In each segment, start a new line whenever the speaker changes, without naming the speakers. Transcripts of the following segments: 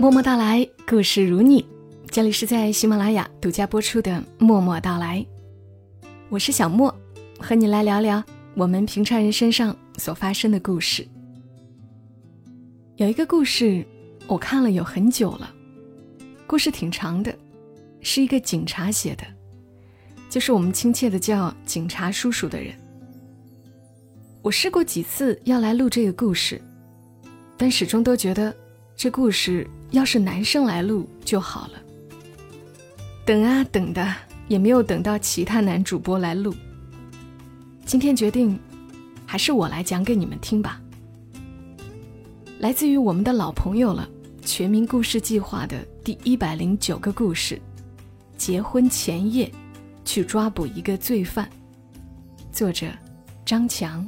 默默到来，故事如你。这里是在喜马拉雅独家播出的《默默到来》，我是小莫，和你来聊聊我们平常人身上所发生的故事。有一个故事，我看了有很久了，故事挺长的，是一个警察写的，就是我们亲切的叫警察叔叔的人。我试过几次要来录这个故事，但始终都觉得这故事。要是男生来录就好了。等啊等的，也没有等到其他男主播来录。今天决定，还是我来讲给你们听吧。来自于我们的老朋友了，《全民故事计划》的第一百零九个故事，结婚前夜去抓捕一个罪犯。作者张强。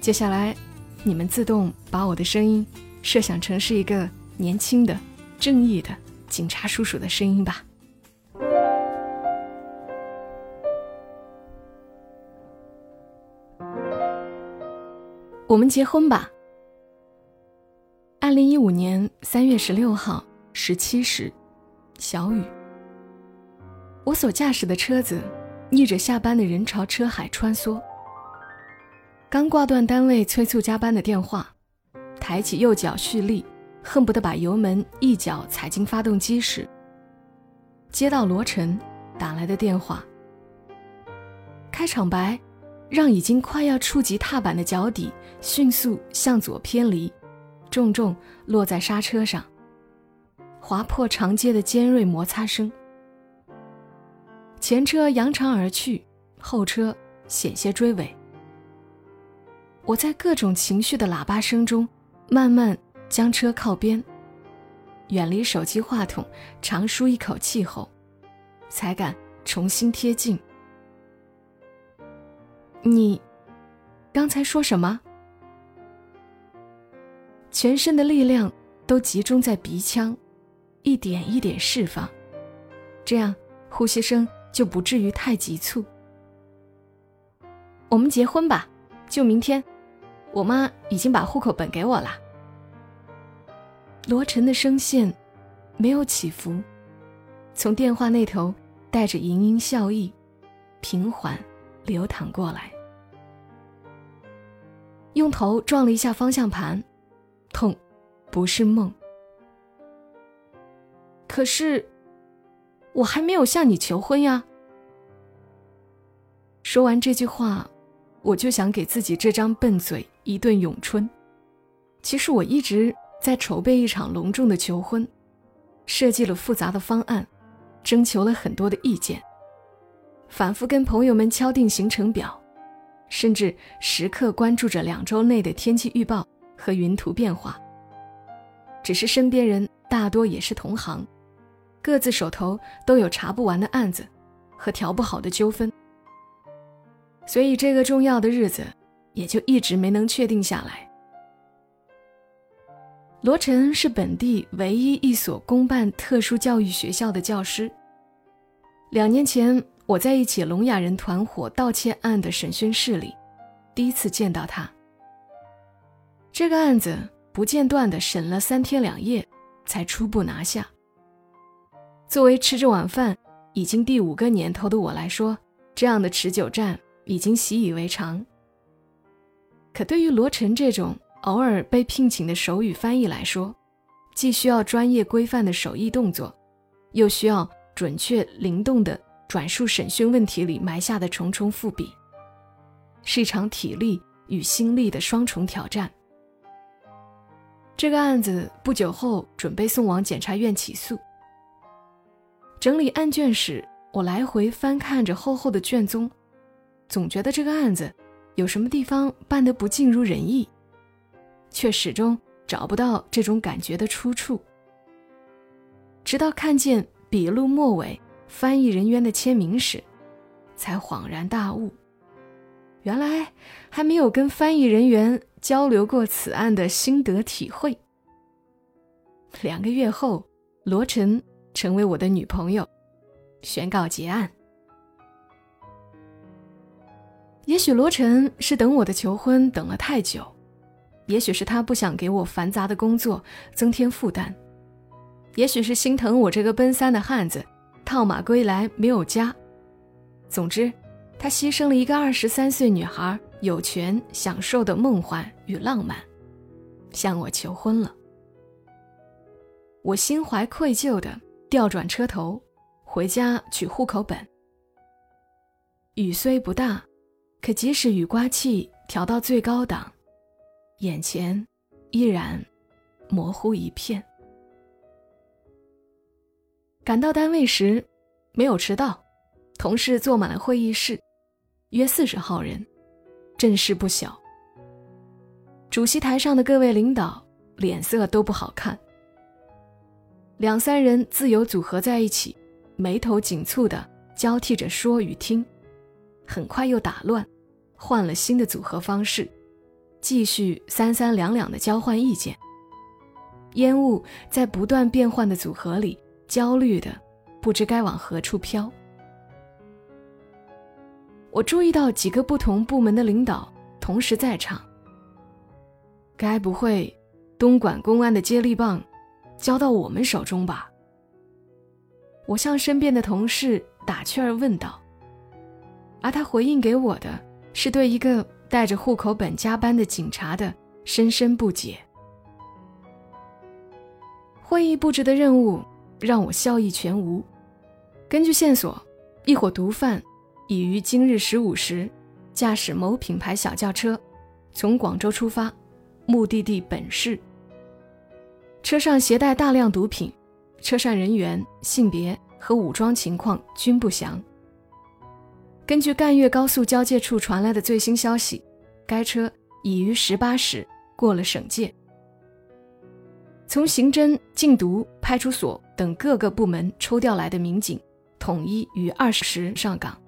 接下来，你们自动把我的声音。设想成是一个年轻的、正义的警察叔叔的声音吧。我们结婚吧。二零一五年三月十六号十七时，小雨。我所驾驶的车子逆着下班的人潮车海穿梭。刚挂断单位催促加班的电话。抬起右脚蓄力，恨不得把油门一脚踩进发动机时，接到罗晨打来的电话。开场白让已经快要触及踏板的脚底迅速向左偏离，重重落在刹车上，划破长街的尖锐摩擦声。前车扬长而去，后车险些追尾。我在各种情绪的喇叭声中。慢慢将车靠边，远离手机话筒，长舒一口气后，才敢重新贴近。你刚才说什么？全身的力量都集中在鼻腔，一点一点释放，这样呼吸声就不至于太急促。我们结婚吧，就明天。我妈已经把户口本给我了。罗晨的声线没有起伏，从电话那头带着盈盈笑意，平缓流淌过来。用头撞了一下方向盘，痛，不是梦。可是，我还没有向你求婚呀。说完这句话，我就想给自己这张笨嘴。一顿咏春。其实我一直在筹备一场隆重的求婚，设计了复杂的方案，征求了很多的意见，反复跟朋友们敲定行程表，甚至时刻关注着两周内的天气预报和云图变化。只是身边人大多也是同行，各自手头都有查不完的案子和调不好的纠纷，所以这个重要的日子。也就一直没能确定下来。罗晨是本地唯一一所公办特殊教育学校的教师。两年前，我在一起聋哑人团伙盗窃案的审讯室里，第一次见到他。这个案子不间断的审了三天两夜，才初步拿下。作为吃着晚饭已经第五个年头的我来说，这样的持久战已经习以为常。可对于罗晨这种偶尔被聘请的手语翻译来说，既需要专业规范的手艺动作，又需要准确灵动的转述审讯问题里埋下的重重伏笔，是一场体力与心力的双重挑战。这个案子不久后准备送往检察院起诉。整理案卷时，我来回翻看着厚厚的卷宗，总觉得这个案子。有什么地方办得不尽如人意，却始终找不到这种感觉的出处。直到看见笔录末尾翻译人员的签名时，才恍然大悟，原来还没有跟翻译人员交流过此案的心得体会。两个月后，罗晨成为我的女朋友，宣告结案。也许罗晨是等我的求婚等了太久，也许是他不想给我繁杂的工作增添负担，也许是心疼我这个奔三的汉子，套马归来没有家。总之，他牺牲了一个二十三岁女孩有权享受的梦幻与浪漫，向我求婚了。我心怀愧疚的调转车头，回家取户口本。雨虽不大，可即使雨刮器调到最高档。眼前依然模糊一片。赶到单位时，没有迟到，同事坐满了会议室，约四十号人，阵势不小。主席台上的各位领导脸色都不好看，两三人自由组合在一起，眉头紧蹙的交替着说与听，很快又打乱，换了新的组合方式。继续三三两两的交换意见，烟雾在不断变换的组合里焦虑的不知该往何处飘。我注意到几个不同部门的领导同时在场，该不会东莞公安的接力棒交到我们手中吧？我向身边的同事打趣儿问道，而他回应给我的是对一个。带着户口本加班的警察的深深不解。会议布置的任务让我笑意全无。根据线索，一伙毒贩已于今日十五时驾驶某品牌小轿车从广州出发，目的地本市。车上携带大量毒品，车上人员性别和武装情况均不详。根据赣粤高速交界处传来的最新消息，该车已于十八时过了省界。从刑侦、禁毒、派出所等各个部门抽调来的民警，统一于二十时上岗。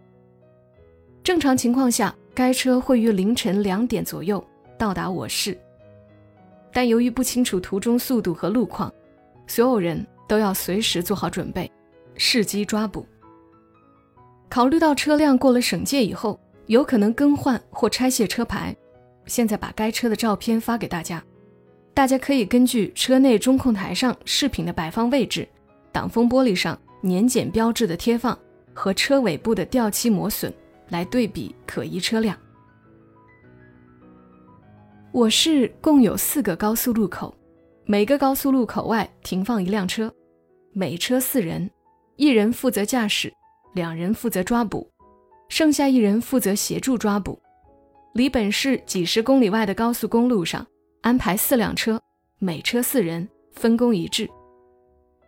正常情况下，该车会于凌晨两点左右到达我市，但由于不清楚途中速度和路况，所有人都要随时做好准备，伺机抓捕。考虑到车辆过了省界以后有可能更换或拆卸车牌，现在把该车的照片发给大家，大家可以根据车内中控台上饰品的摆放位置、挡风玻璃上年检标志的贴放和车尾部的掉漆磨损来对比可疑车辆。我市共有四个高速路口，每个高速路口外停放一辆车，每车四人，一人负责驾驶。两人负责抓捕，剩下一人负责协助抓捕。离本市几十公里外的高速公路上安排四辆车，每车四人，分工一致，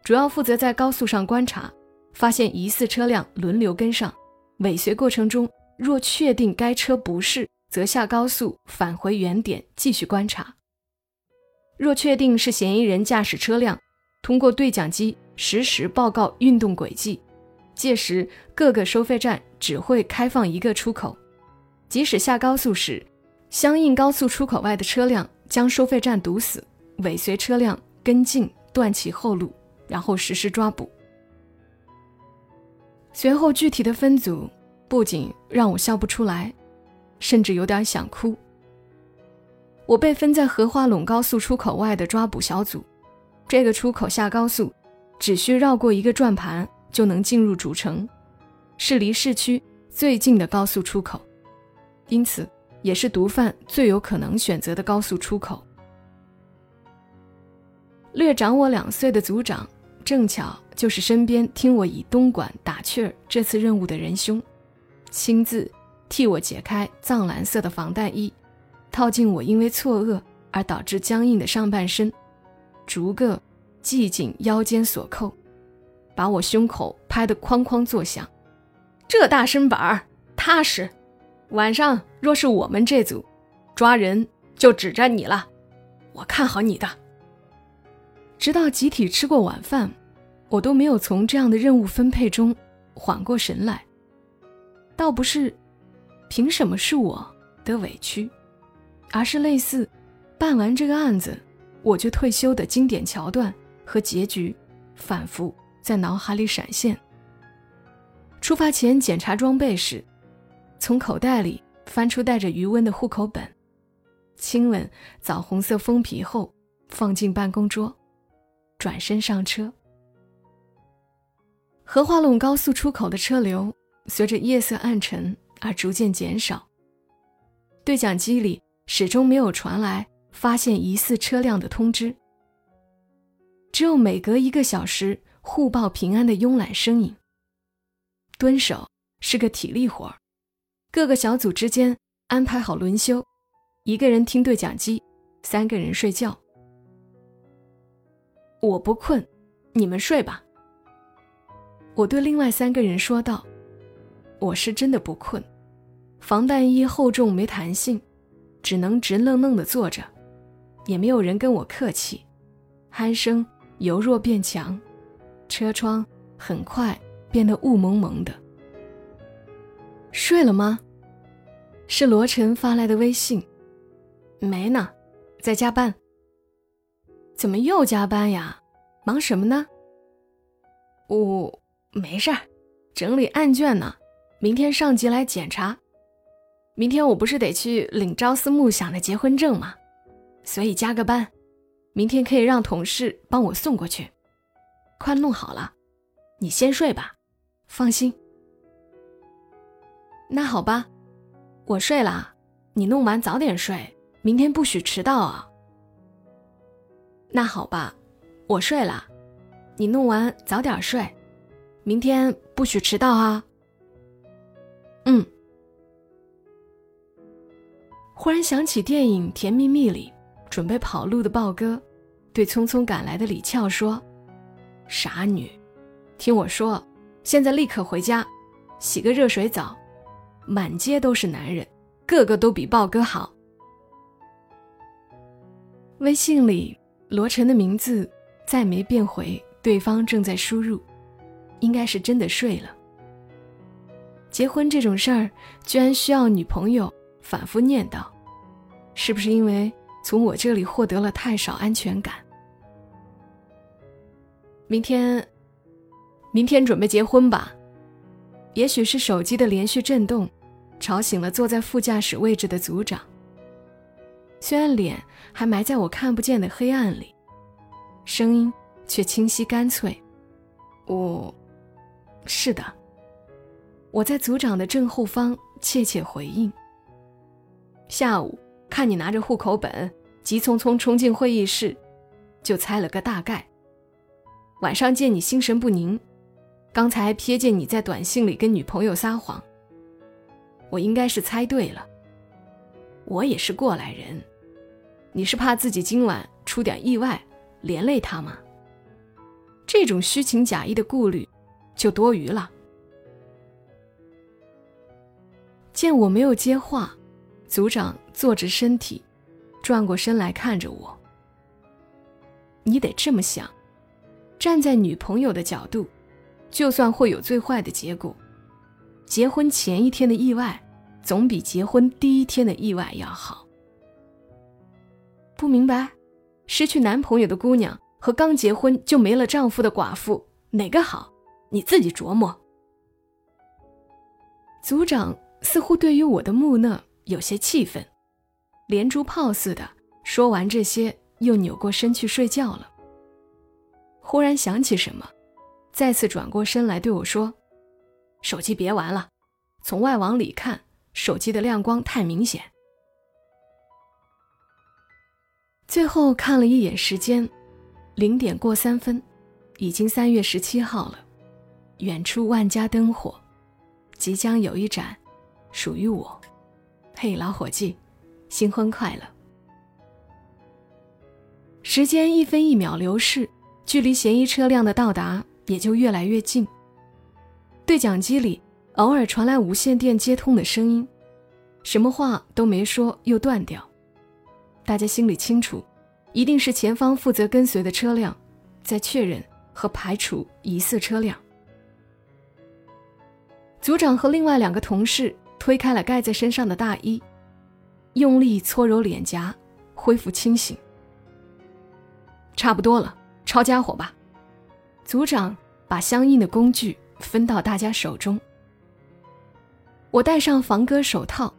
主要负责在高速上观察，发现疑似车辆轮流跟上，尾随过程中若确定该车不是，则下高速返回原点继续观察。若确定是嫌疑人驾驶车辆，通过对讲机实时报告运动轨迹。届时，各个收费站只会开放一个出口，即使下高速时，相应高速出口外的车辆将收费站堵死，尾随车辆跟进，断其后路，然后实施抓捕。随后具体的分组不仅让我笑不出来，甚至有点想哭。我被分在荷花垄高速出口外的抓捕小组，这个出口下高速只需绕过一个转盘。就能进入主城，是离市区最近的高速出口，因此也是毒贩最有可能选择的高速出口。略长我两岁的组长，正巧就是身边听我以东莞打趣儿这次任务的仁兄，亲自替我解开藏蓝色的防弹衣，套进我因为错愕而导致僵硬的上半身，逐个系紧腰间锁扣。把我胸口拍得哐哐作响，这大身板儿踏实。晚上若是我们这组抓人，就指着你了。我看好你的。直到集体吃过晚饭，我都没有从这样的任务分配中缓过神来。倒不是凭什么是我的委屈，而是类似办完这个案子我就退休的经典桥段和结局反复。在脑海里闪现。出发前检查装备时，从口袋里翻出带着余温的户口本，亲吻枣红色封皮后，放进办公桌，转身上车。荷花垄高速出口的车流随着夜色暗沉而逐渐减少。对讲机里始终没有传来发现疑似车辆的通知，只有每隔一个小时互报平安的慵懒身影。蹲守是个体力活儿，各个小组之间安排好轮休，一个人听对讲机，三个人睡觉。我不困，你们睡吧。我对另外三个人说道：“我是真的不困，防弹衣厚重没弹性，只能直愣愣地坐着，也没有人跟我客气，鼾声由弱变强，车窗很快。”变得雾蒙蒙的。睡了吗？是罗晨发来的微信。没呢，在加班。怎么又加班呀？忙什么呢？我没事儿，整理案卷呢。明天上级来检查。明天我不是得去领朝思暮想的结婚证吗？所以加个班，明天可以让同事帮我送过去。快弄好了，你先睡吧。放心，那好吧，我睡了，你弄完早点睡，明天不许迟到啊。那好吧，我睡了，你弄完早点睡，明天不许迟到啊。嗯。忽然想起电影《甜蜜蜜》里，准备跑路的豹哥，对匆匆赶来的李俏说：“傻女，听我说。”现在立刻回家，洗个热水澡，满街都是男人，个个都比豹哥好。微信里罗晨的名字再没变回，对方正在输入，应该是真的睡了。结婚这种事儿，居然需要女朋友反复念叨，是不是因为从我这里获得了太少安全感？明天。明天准备结婚吧？也许是手机的连续震动，吵醒了坐在副驾驶位置的组长。虽然脸还埋在我看不见的黑暗里，声音却清晰干脆。我，是的。我在组长的正后方怯怯回应。下午看你拿着户口本，急匆匆冲进会议室，就猜了个大概。晚上见你心神不宁。刚才瞥见你在短信里跟女朋友撒谎，我应该是猜对了。我也是过来人，你是怕自己今晚出点意外连累他吗？这种虚情假意的顾虑就多余了。见我没有接话，组长坐直身体，转过身来看着我。你得这么想，站在女朋友的角度。就算会有最坏的结果，结婚前一天的意外，总比结婚第一天的意外要好。不明白，失去男朋友的姑娘和刚结婚就没了丈夫的寡妇哪个好？你自己琢磨。组长似乎对于我的木讷有些气愤，连珠炮似的说完这些，又扭过身去睡觉了。忽然想起什么。再次转过身来对我说：“手机别玩了，从外往里看，手机的亮光太明显。”最后看了一眼时间，零点过三分，已经三月十七号了。远处万家灯火，即将有一盏属于我。嘿，老伙计，新婚快乐！时间一分一秒流逝，距离嫌疑车辆的到达。也就越来越近。对讲机里偶尔传来无线电接通的声音，什么话都没说又断掉。大家心里清楚，一定是前方负责跟随的车辆在确认和排除疑似车辆。组长和另外两个同事推开了盖在身上的大衣，用力搓揉脸颊，恢复清醒。差不多了，抄家伙吧。组长把相应的工具分到大家手中。我戴上防割手套，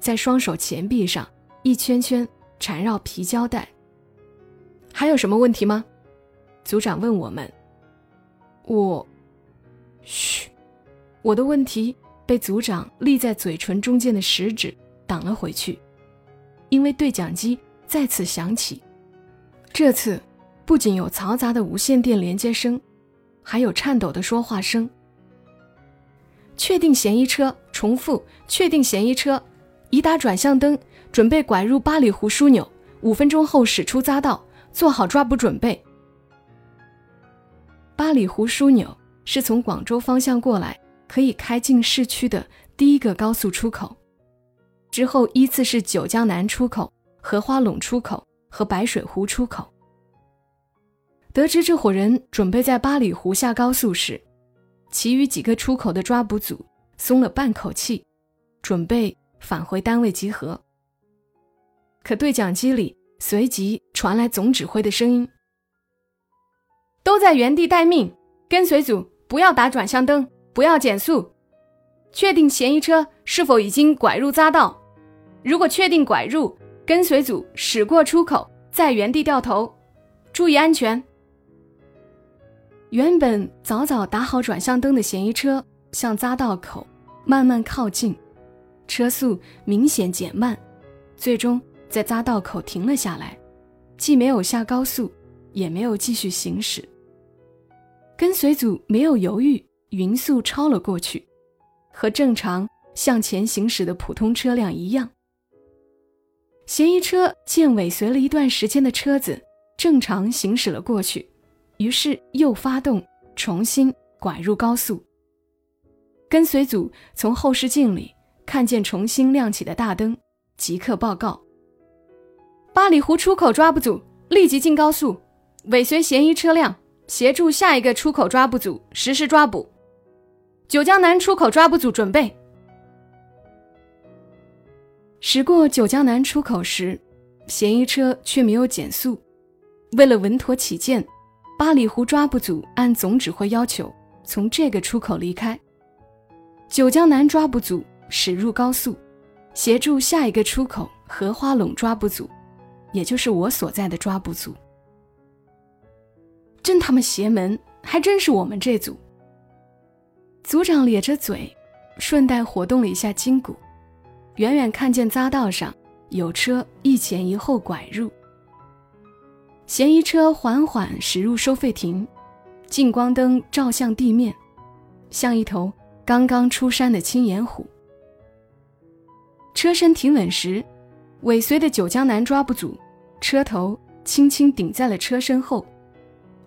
在双手前臂上一圈圈缠绕皮胶带。还有什么问题吗？组长问我们。我，嘘，我的问题被组长立在嘴唇中间的食指挡了回去，因为对讲机再次响起。这次不仅有嘈杂的无线电连接声，还有颤抖的说话声。确定嫌疑车，重复确定嫌疑车，已打转向灯，准备拐入八里湖枢纽，五分钟后驶出匝道，做好抓捕准备。八里湖枢纽是从广州方向过来可以开进市区的第一个高速出口，之后依次是九江南出口、荷花垄出口和白水湖出口。得知这伙人准备在八里湖下高速时，其余几个出口的抓捕组松了半口气，准备返回单位集合。可对讲机里随即传来总指挥的声音。都在原地待命，跟随组不要打转向灯，不要减速。确定嫌疑车是否已经拐入匝道？如果确定拐入，跟随组驶过出口，在原地掉头，注意安全。原本早早打好转向灯的嫌疑车向匝道口慢慢靠近，车速明显减慢，最终在匝道口停了下来，既没有下高速，也没有继续行驶。跟随组没有犹豫，匀速超了过去，和正常向前行驶的普通车辆一样。嫌疑车见尾随了一段时间的车子正常行驶了过去，于是又发动，重新拐入高速。跟随组从后视镜里看见重新亮起的大灯，即刻报告：八里湖出口抓捕组立即进高速，尾随嫌疑车辆。协助下一个出口抓捕组实施抓捕。九江南出口抓捕组准备。驶过九江南出口时，嫌疑车却没有减速。为了稳妥起见，八里湖抓捕组按总指挥要求从这个出口离开。九江南抓捕组驶入高速，协助下一个出口荷花垄抓捕组，也就是我所在的抓捕组。真他妈邪门，还真是我们这组。组长咧着嘴，顺带活动了一下筋骨，远远看见匝道上有车一前一后拐入。嫌疑车缓缓驶入收费亭，近光灯照向地面，像一头刚刚出山的青眼虎。车身停稳时，尾随的九江南抓捕组车头轻轻顶在了车身后。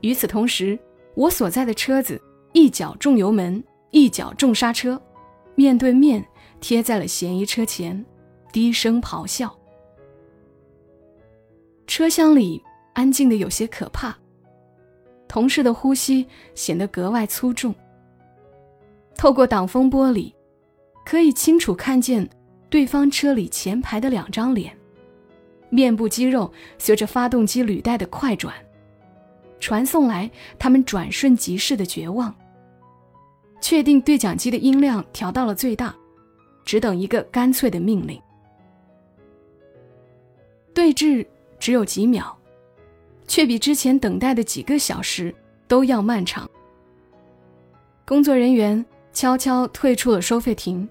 与此同时，我所在的车子一脚重油门，一脚重刹车，面对面贴在了嫌疑车前，低声咆哮。车厢里安静的有些可怕，同事的呼吸显得格外粗重。透过挡风玻璃，可以清楚看见对方车里前排的两张脸，面部肌肉随着发动机履带的快转。传送来他们转瞬即逝的绝望。确定对讲机的音量调到了最大，只等一个干脆的命令。对峙只有几秒，却比之前等待的几个小时都要漫长。工作人员悄悄退出了收费亭，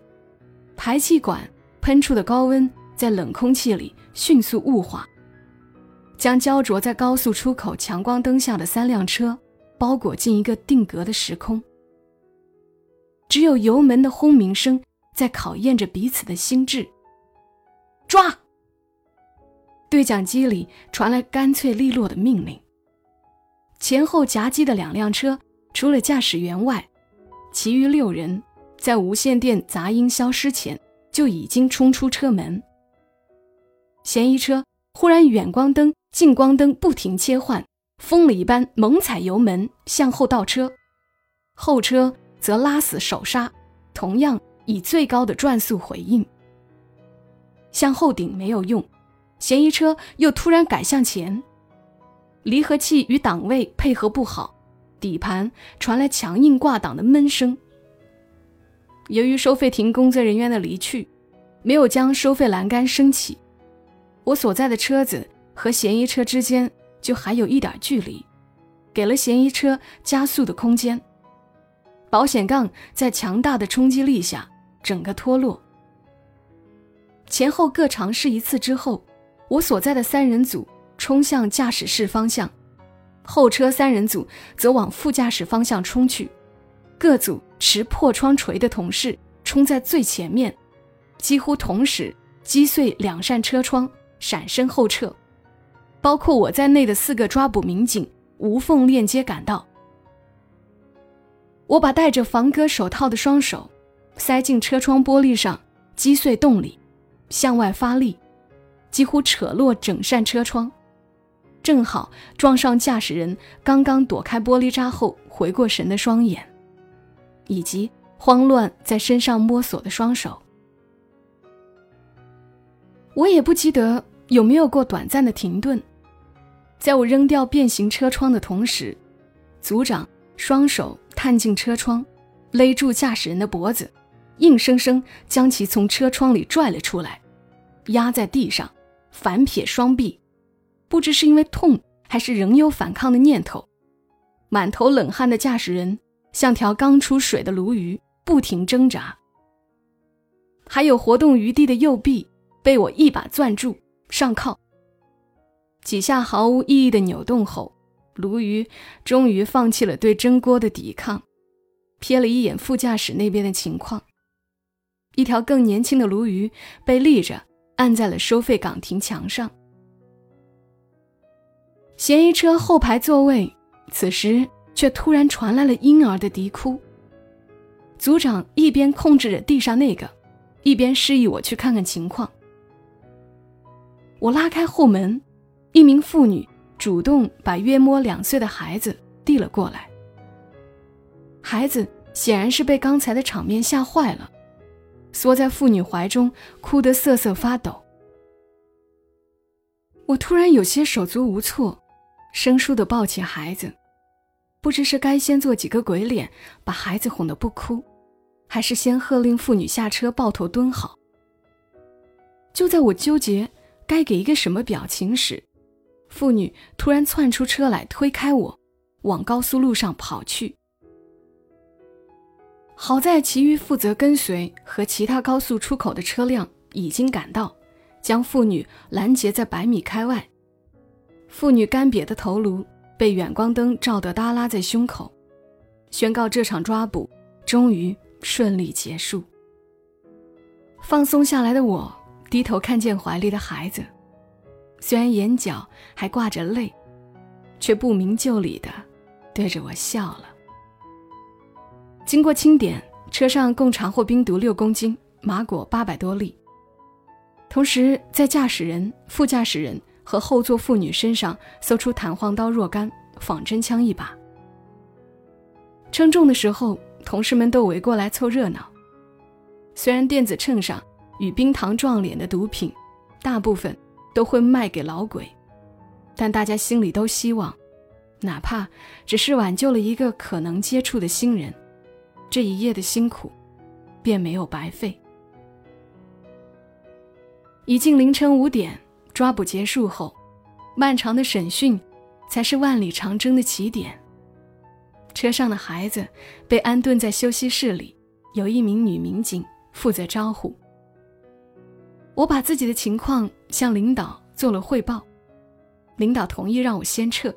排气管喷出的高温在冷空气里迅速雾化。将焦灼在高速出口强光灯下的三辆车包裹进一个定格的时空。只有油门的轰鸣声在考验着彼此的心智。抓！对讲机里传来干脆利落的命令。前后夹击的两辆车，除了驾驶员外，其余六人在无线电杂音消失前就已经冲出车门。嫌疑车忽然远光灯。近光灯不停切换，疯了一般猛踩油门向后倒车，后车则拉死手刹，同样以最高的转速回应。向后顶没有用，嫌疑车又突然改向前，离合器与档位配合不好，底盘传来强硬挂档的闷声。由于收费亭工作人员的离去，没有将收费栏杆升起。我所在的车子和嫌疑车之间就还有一点距离，给了嫌疑车加速的空间。保险杠在强大的冲击力下整个脱落。前后各尝试一次之后，我所在的三人组冲向驾驶室方向，后车三人组则往副驾驶方向冲去，各组持破窗锤的同事冲在最前面，几乎同时击碎两扇车窗，闪身后撤，包括我在内的四个抓捕民警无缝链接赶到。我把戴着防割手套的双手塞进车窗玻璃上，击碎洞里。向外发力，几乎扯落整扇车窗，正好撞上驾驶人刚刚躲开玻璃渣后回过神的双眼，以及慌乱在身上摸索的双手。我也不记得有没有过短暂的停顿，在我扔掉变形车窗的同时，组长双手探进车窗，勒住驾驶人的脖子。硬生生将其从车窗里拽了出来，压在地上，反撇双臂，不知是因为痛还是仍有反抗的念头，满头冷汗的驾驶人像条刚出水的鲈鱼，不停挣扎。还有活动余地的右臂被我一把攥住，上铐。几下毫无意义的扭动后，鲈鱼终于放弃了对蒸锅的抵抗，瞥了一眼副驾驶那边的情况。一条更年轻的鲈鱼被立着按在了收费岗亭墙上。嫌疑车后排座位此时却突然传来了婴儿的啼哭。组长一边控制着地上那个，一边示意我去看看情况。我拉开后门，一名妇女主动把约摸两岁的孩子递了过来。孩子显然是被刚才的场面吓坏了。缩在妇女怀中，哭得瑟瑟发抖。我突然有些手足无措，生疏地抱起孩子，不知是该先做几个鬼脸把孩子哄得不哭，还是先喝令妇女下车抱头蹲好。就在我纠结该给一个什么表情时，妇女突然窜出车来，推开我，往高速路上跑去。好在其余负责跟随和其他高速出口的车辆已经赶到，将妇女拦截在百米开外。妇女干瘪的头颅被远光灯照得耷拉在胸口，宣告这场抓捕终于顺利结束。放松下来的我低头看见怀里的孩子，虽然眼角还挂着泪，却不明就里的对着我笑了。经过清点，车上共查获冰毒六公斤，麻果八百多粒。同时，在驾驶人、副驾驶人和后座妇女身上搜出弹簧刀若干、仿真枪一把。称重的时候，同事们都围过来凑热闹。虽然电子秤上与冰糖撞脸的毒品，大部分都会卖给老鬼，但大家心里都希望，哪怕只是挽救了一个可能接触的新人。这一夜的辛苦，便没有白费。已近凌晨五点，抓捕结束后，漫长的审讯，才是万里长征的起点。车上的孩子被安顿在休息室里，有一名女民警负责招呼。我把自己的情况向领导做了汇报，领导同意让我先撤，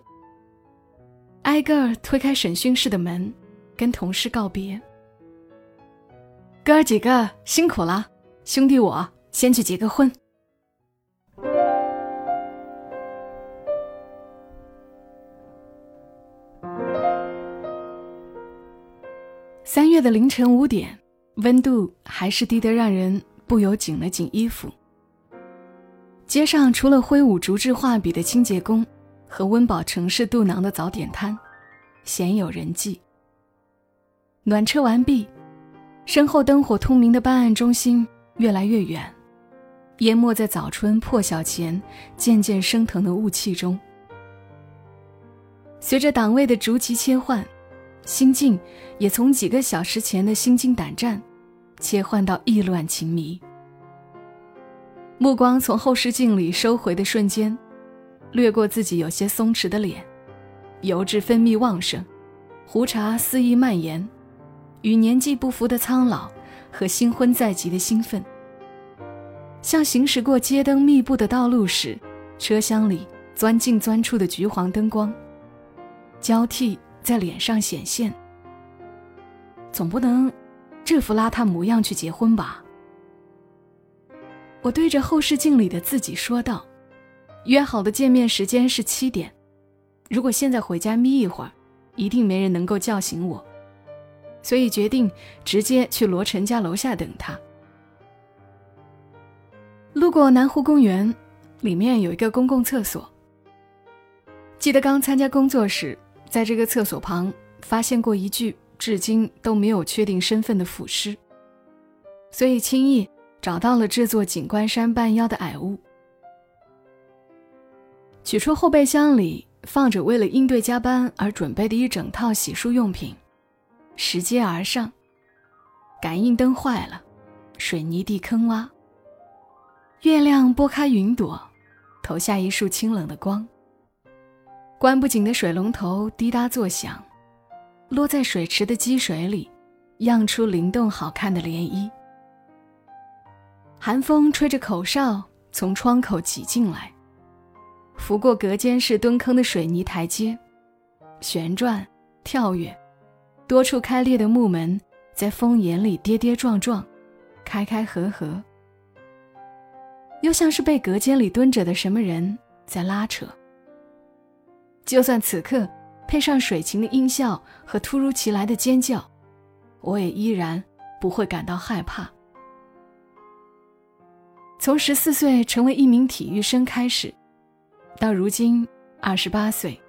挨个推开审讯室的门。跟同事告别，哥儿几个辛苦了，兄弟我先去结个婚。三月的凌晨五点，温度还是低得让人不由紧了紧衣服。街上除了挥舞竹制画笔的清洁工和温饱城市肚囊的早点摊，鲜有人迹。暖车完毕，身后灯火通明的办案中心越来越远，淹没在早春破晓前渐渐升腾的雾气中。随着档位的逐级切换，心境也从几个小时前的心惊胆战，切换到意乱情迷。目光从后视镜里收回的瞬间，掠过自己有些松弛的脸，油脂分泌旺盛，胡茬肆意蔓延，与年纪不符的苍老和新婚在即的兴奋，像行驶过街灯密布的道路时，车厢里钻进钻出的橘黄灯光，交替在脸上显现。总不能这副邋遢模样去结婚吧？我对着后视镜里的自己说道：“约好的见面时间是七点，如果现在回家眯一会儿，一定没人能够叫醒我，所以决定直接去罗晨家楼下等他。”路过南湖公园，里面有一个公共厕所。记得刚参加工作时，在这个厕所旁发现过一具至今都没有确定身份的腐尸，所以轻易。找到了这座景观山半腰的矮屋，取出后备箱里放着为了应对加班而准备的一整套洗漱用品，拾阶而上。感应灯坏了，水泥地坑洼。月亮拨开云朵，投下一束清冷的光。关不紧的水龙头滴答作响，落在水池的积水里，漾出灵动好看的涟漪。寒风吹着口哨从窗口挤进来，拂过隔间式蹲坑的水泥台阶，旋转、跳跃，多处开裂的木门在风眼里跌跌撞撞，开开合合，又像是被隔间里蹲着的什么人在拉扯。就算此刻配上水琴的音效和突如其来的尖叫，我也依然不会感到害怕。从十四岁成为一名体育生开始，到如今二十八岁，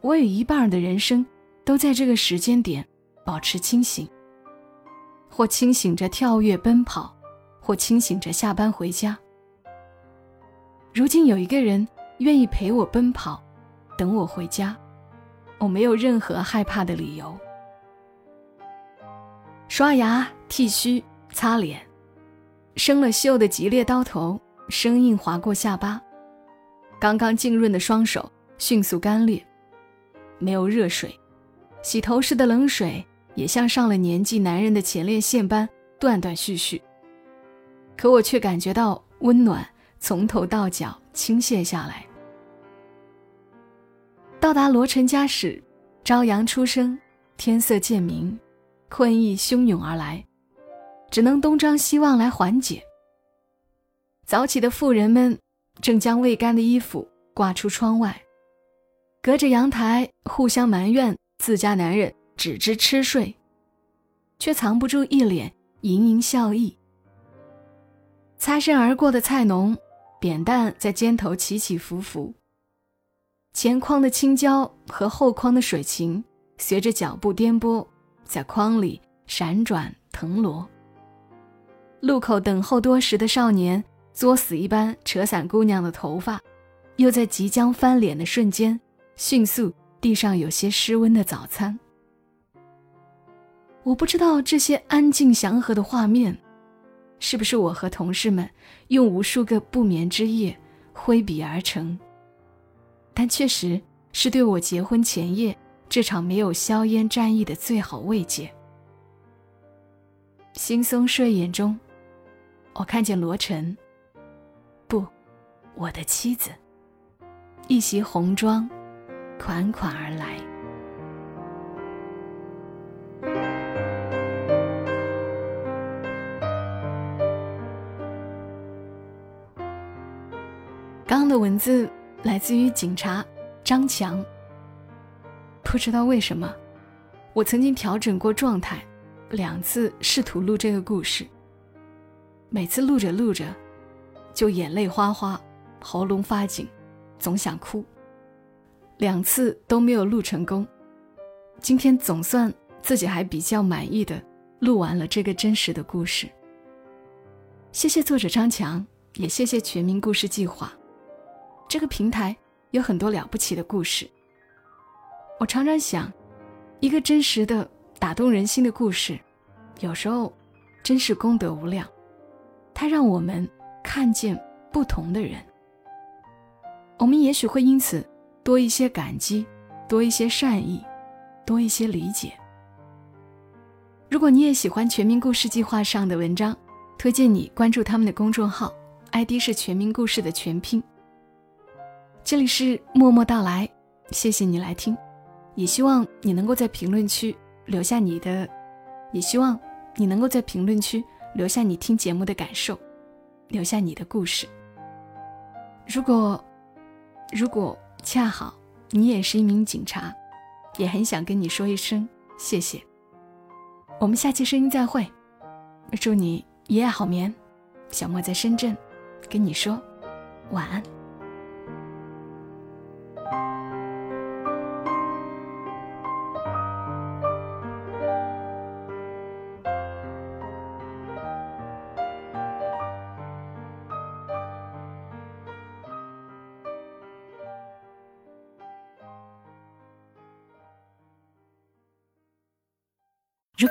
我有一半的人生都在这个时间点保持清醒，或清醒着跳跃奔跑，或清醒着下班回家。如今有一个人愿意陪我奔跑，等我回家，我没有任何害怕的理由。刷牙、剃须、擦脸。生了锈的吉列刀头生硬划过下巴，刚刚浸润的双手迅速干裂，没有热水，洗头时的冷水也像上了年纪男人的前列腺般断断续续。可我却感觉到温暖从头到脚倾泻下来。到达罗成家时，朝阳初升，天色渐明，困意汹涌而来。只能东张西望来缓解。早起的妇人们正将未干的衣服挂出窗外，隔着阳台互相埋怨自家男人只知吃睡，却藏不住一脸盈盈笑意。擦身而过的菜农扁担在肩头起起伏伏，前筐的青椒和后筐的水芹随着脚步颠簸，在筐里闪转腾挪。路口等候多时的少年，作死一般扯散姑娘的头发，又在即将翻脸的瞬间，迅速地上有些失温的早餐。我不知道这些安静祥和的画面，是不是我和同事们用无数个不眠之夜挥笔而成，但确实是对我结婚前夜这场没有硝烟战役的最好慰藉。惺忪睡眼中。我看见罗晨，不，我的妻子，一袭红装，款款而来。刚刚的文字来自于警察张强。不知道为什么，我曾经调整过状态，两次试图录这个故事。每次录着录着，就眼泪哗哗，喉咙发紧，总想哭。两次都没有录成功。今天总算自己还比较满意的录完了这个真实的故事。谢谢作者张强，也谢谢全民故事计划。这个平台有很多了不起的故事。我常常想，一个真实的打动人心的故事，有时候真是功德无量。它让我们看见不同的人。我们也许会因此多一些感激，多一些善意，多一些理解。如果你也喜欢全民故事计划上的文章，推荐你关注他们的公众号，ID 是全民故事的全拼。这里是默默到来，谢谢你来听，也希望你能够在评论区留下你的，也希望你能够在评论区留下你听节目的感受，留下你的故事。如果，如果恰好你也是一名警察，也很想跟你说一声谢谢。我们下期声音再会，祝你一夜好眠。小莫在深圳，跟你说晚安。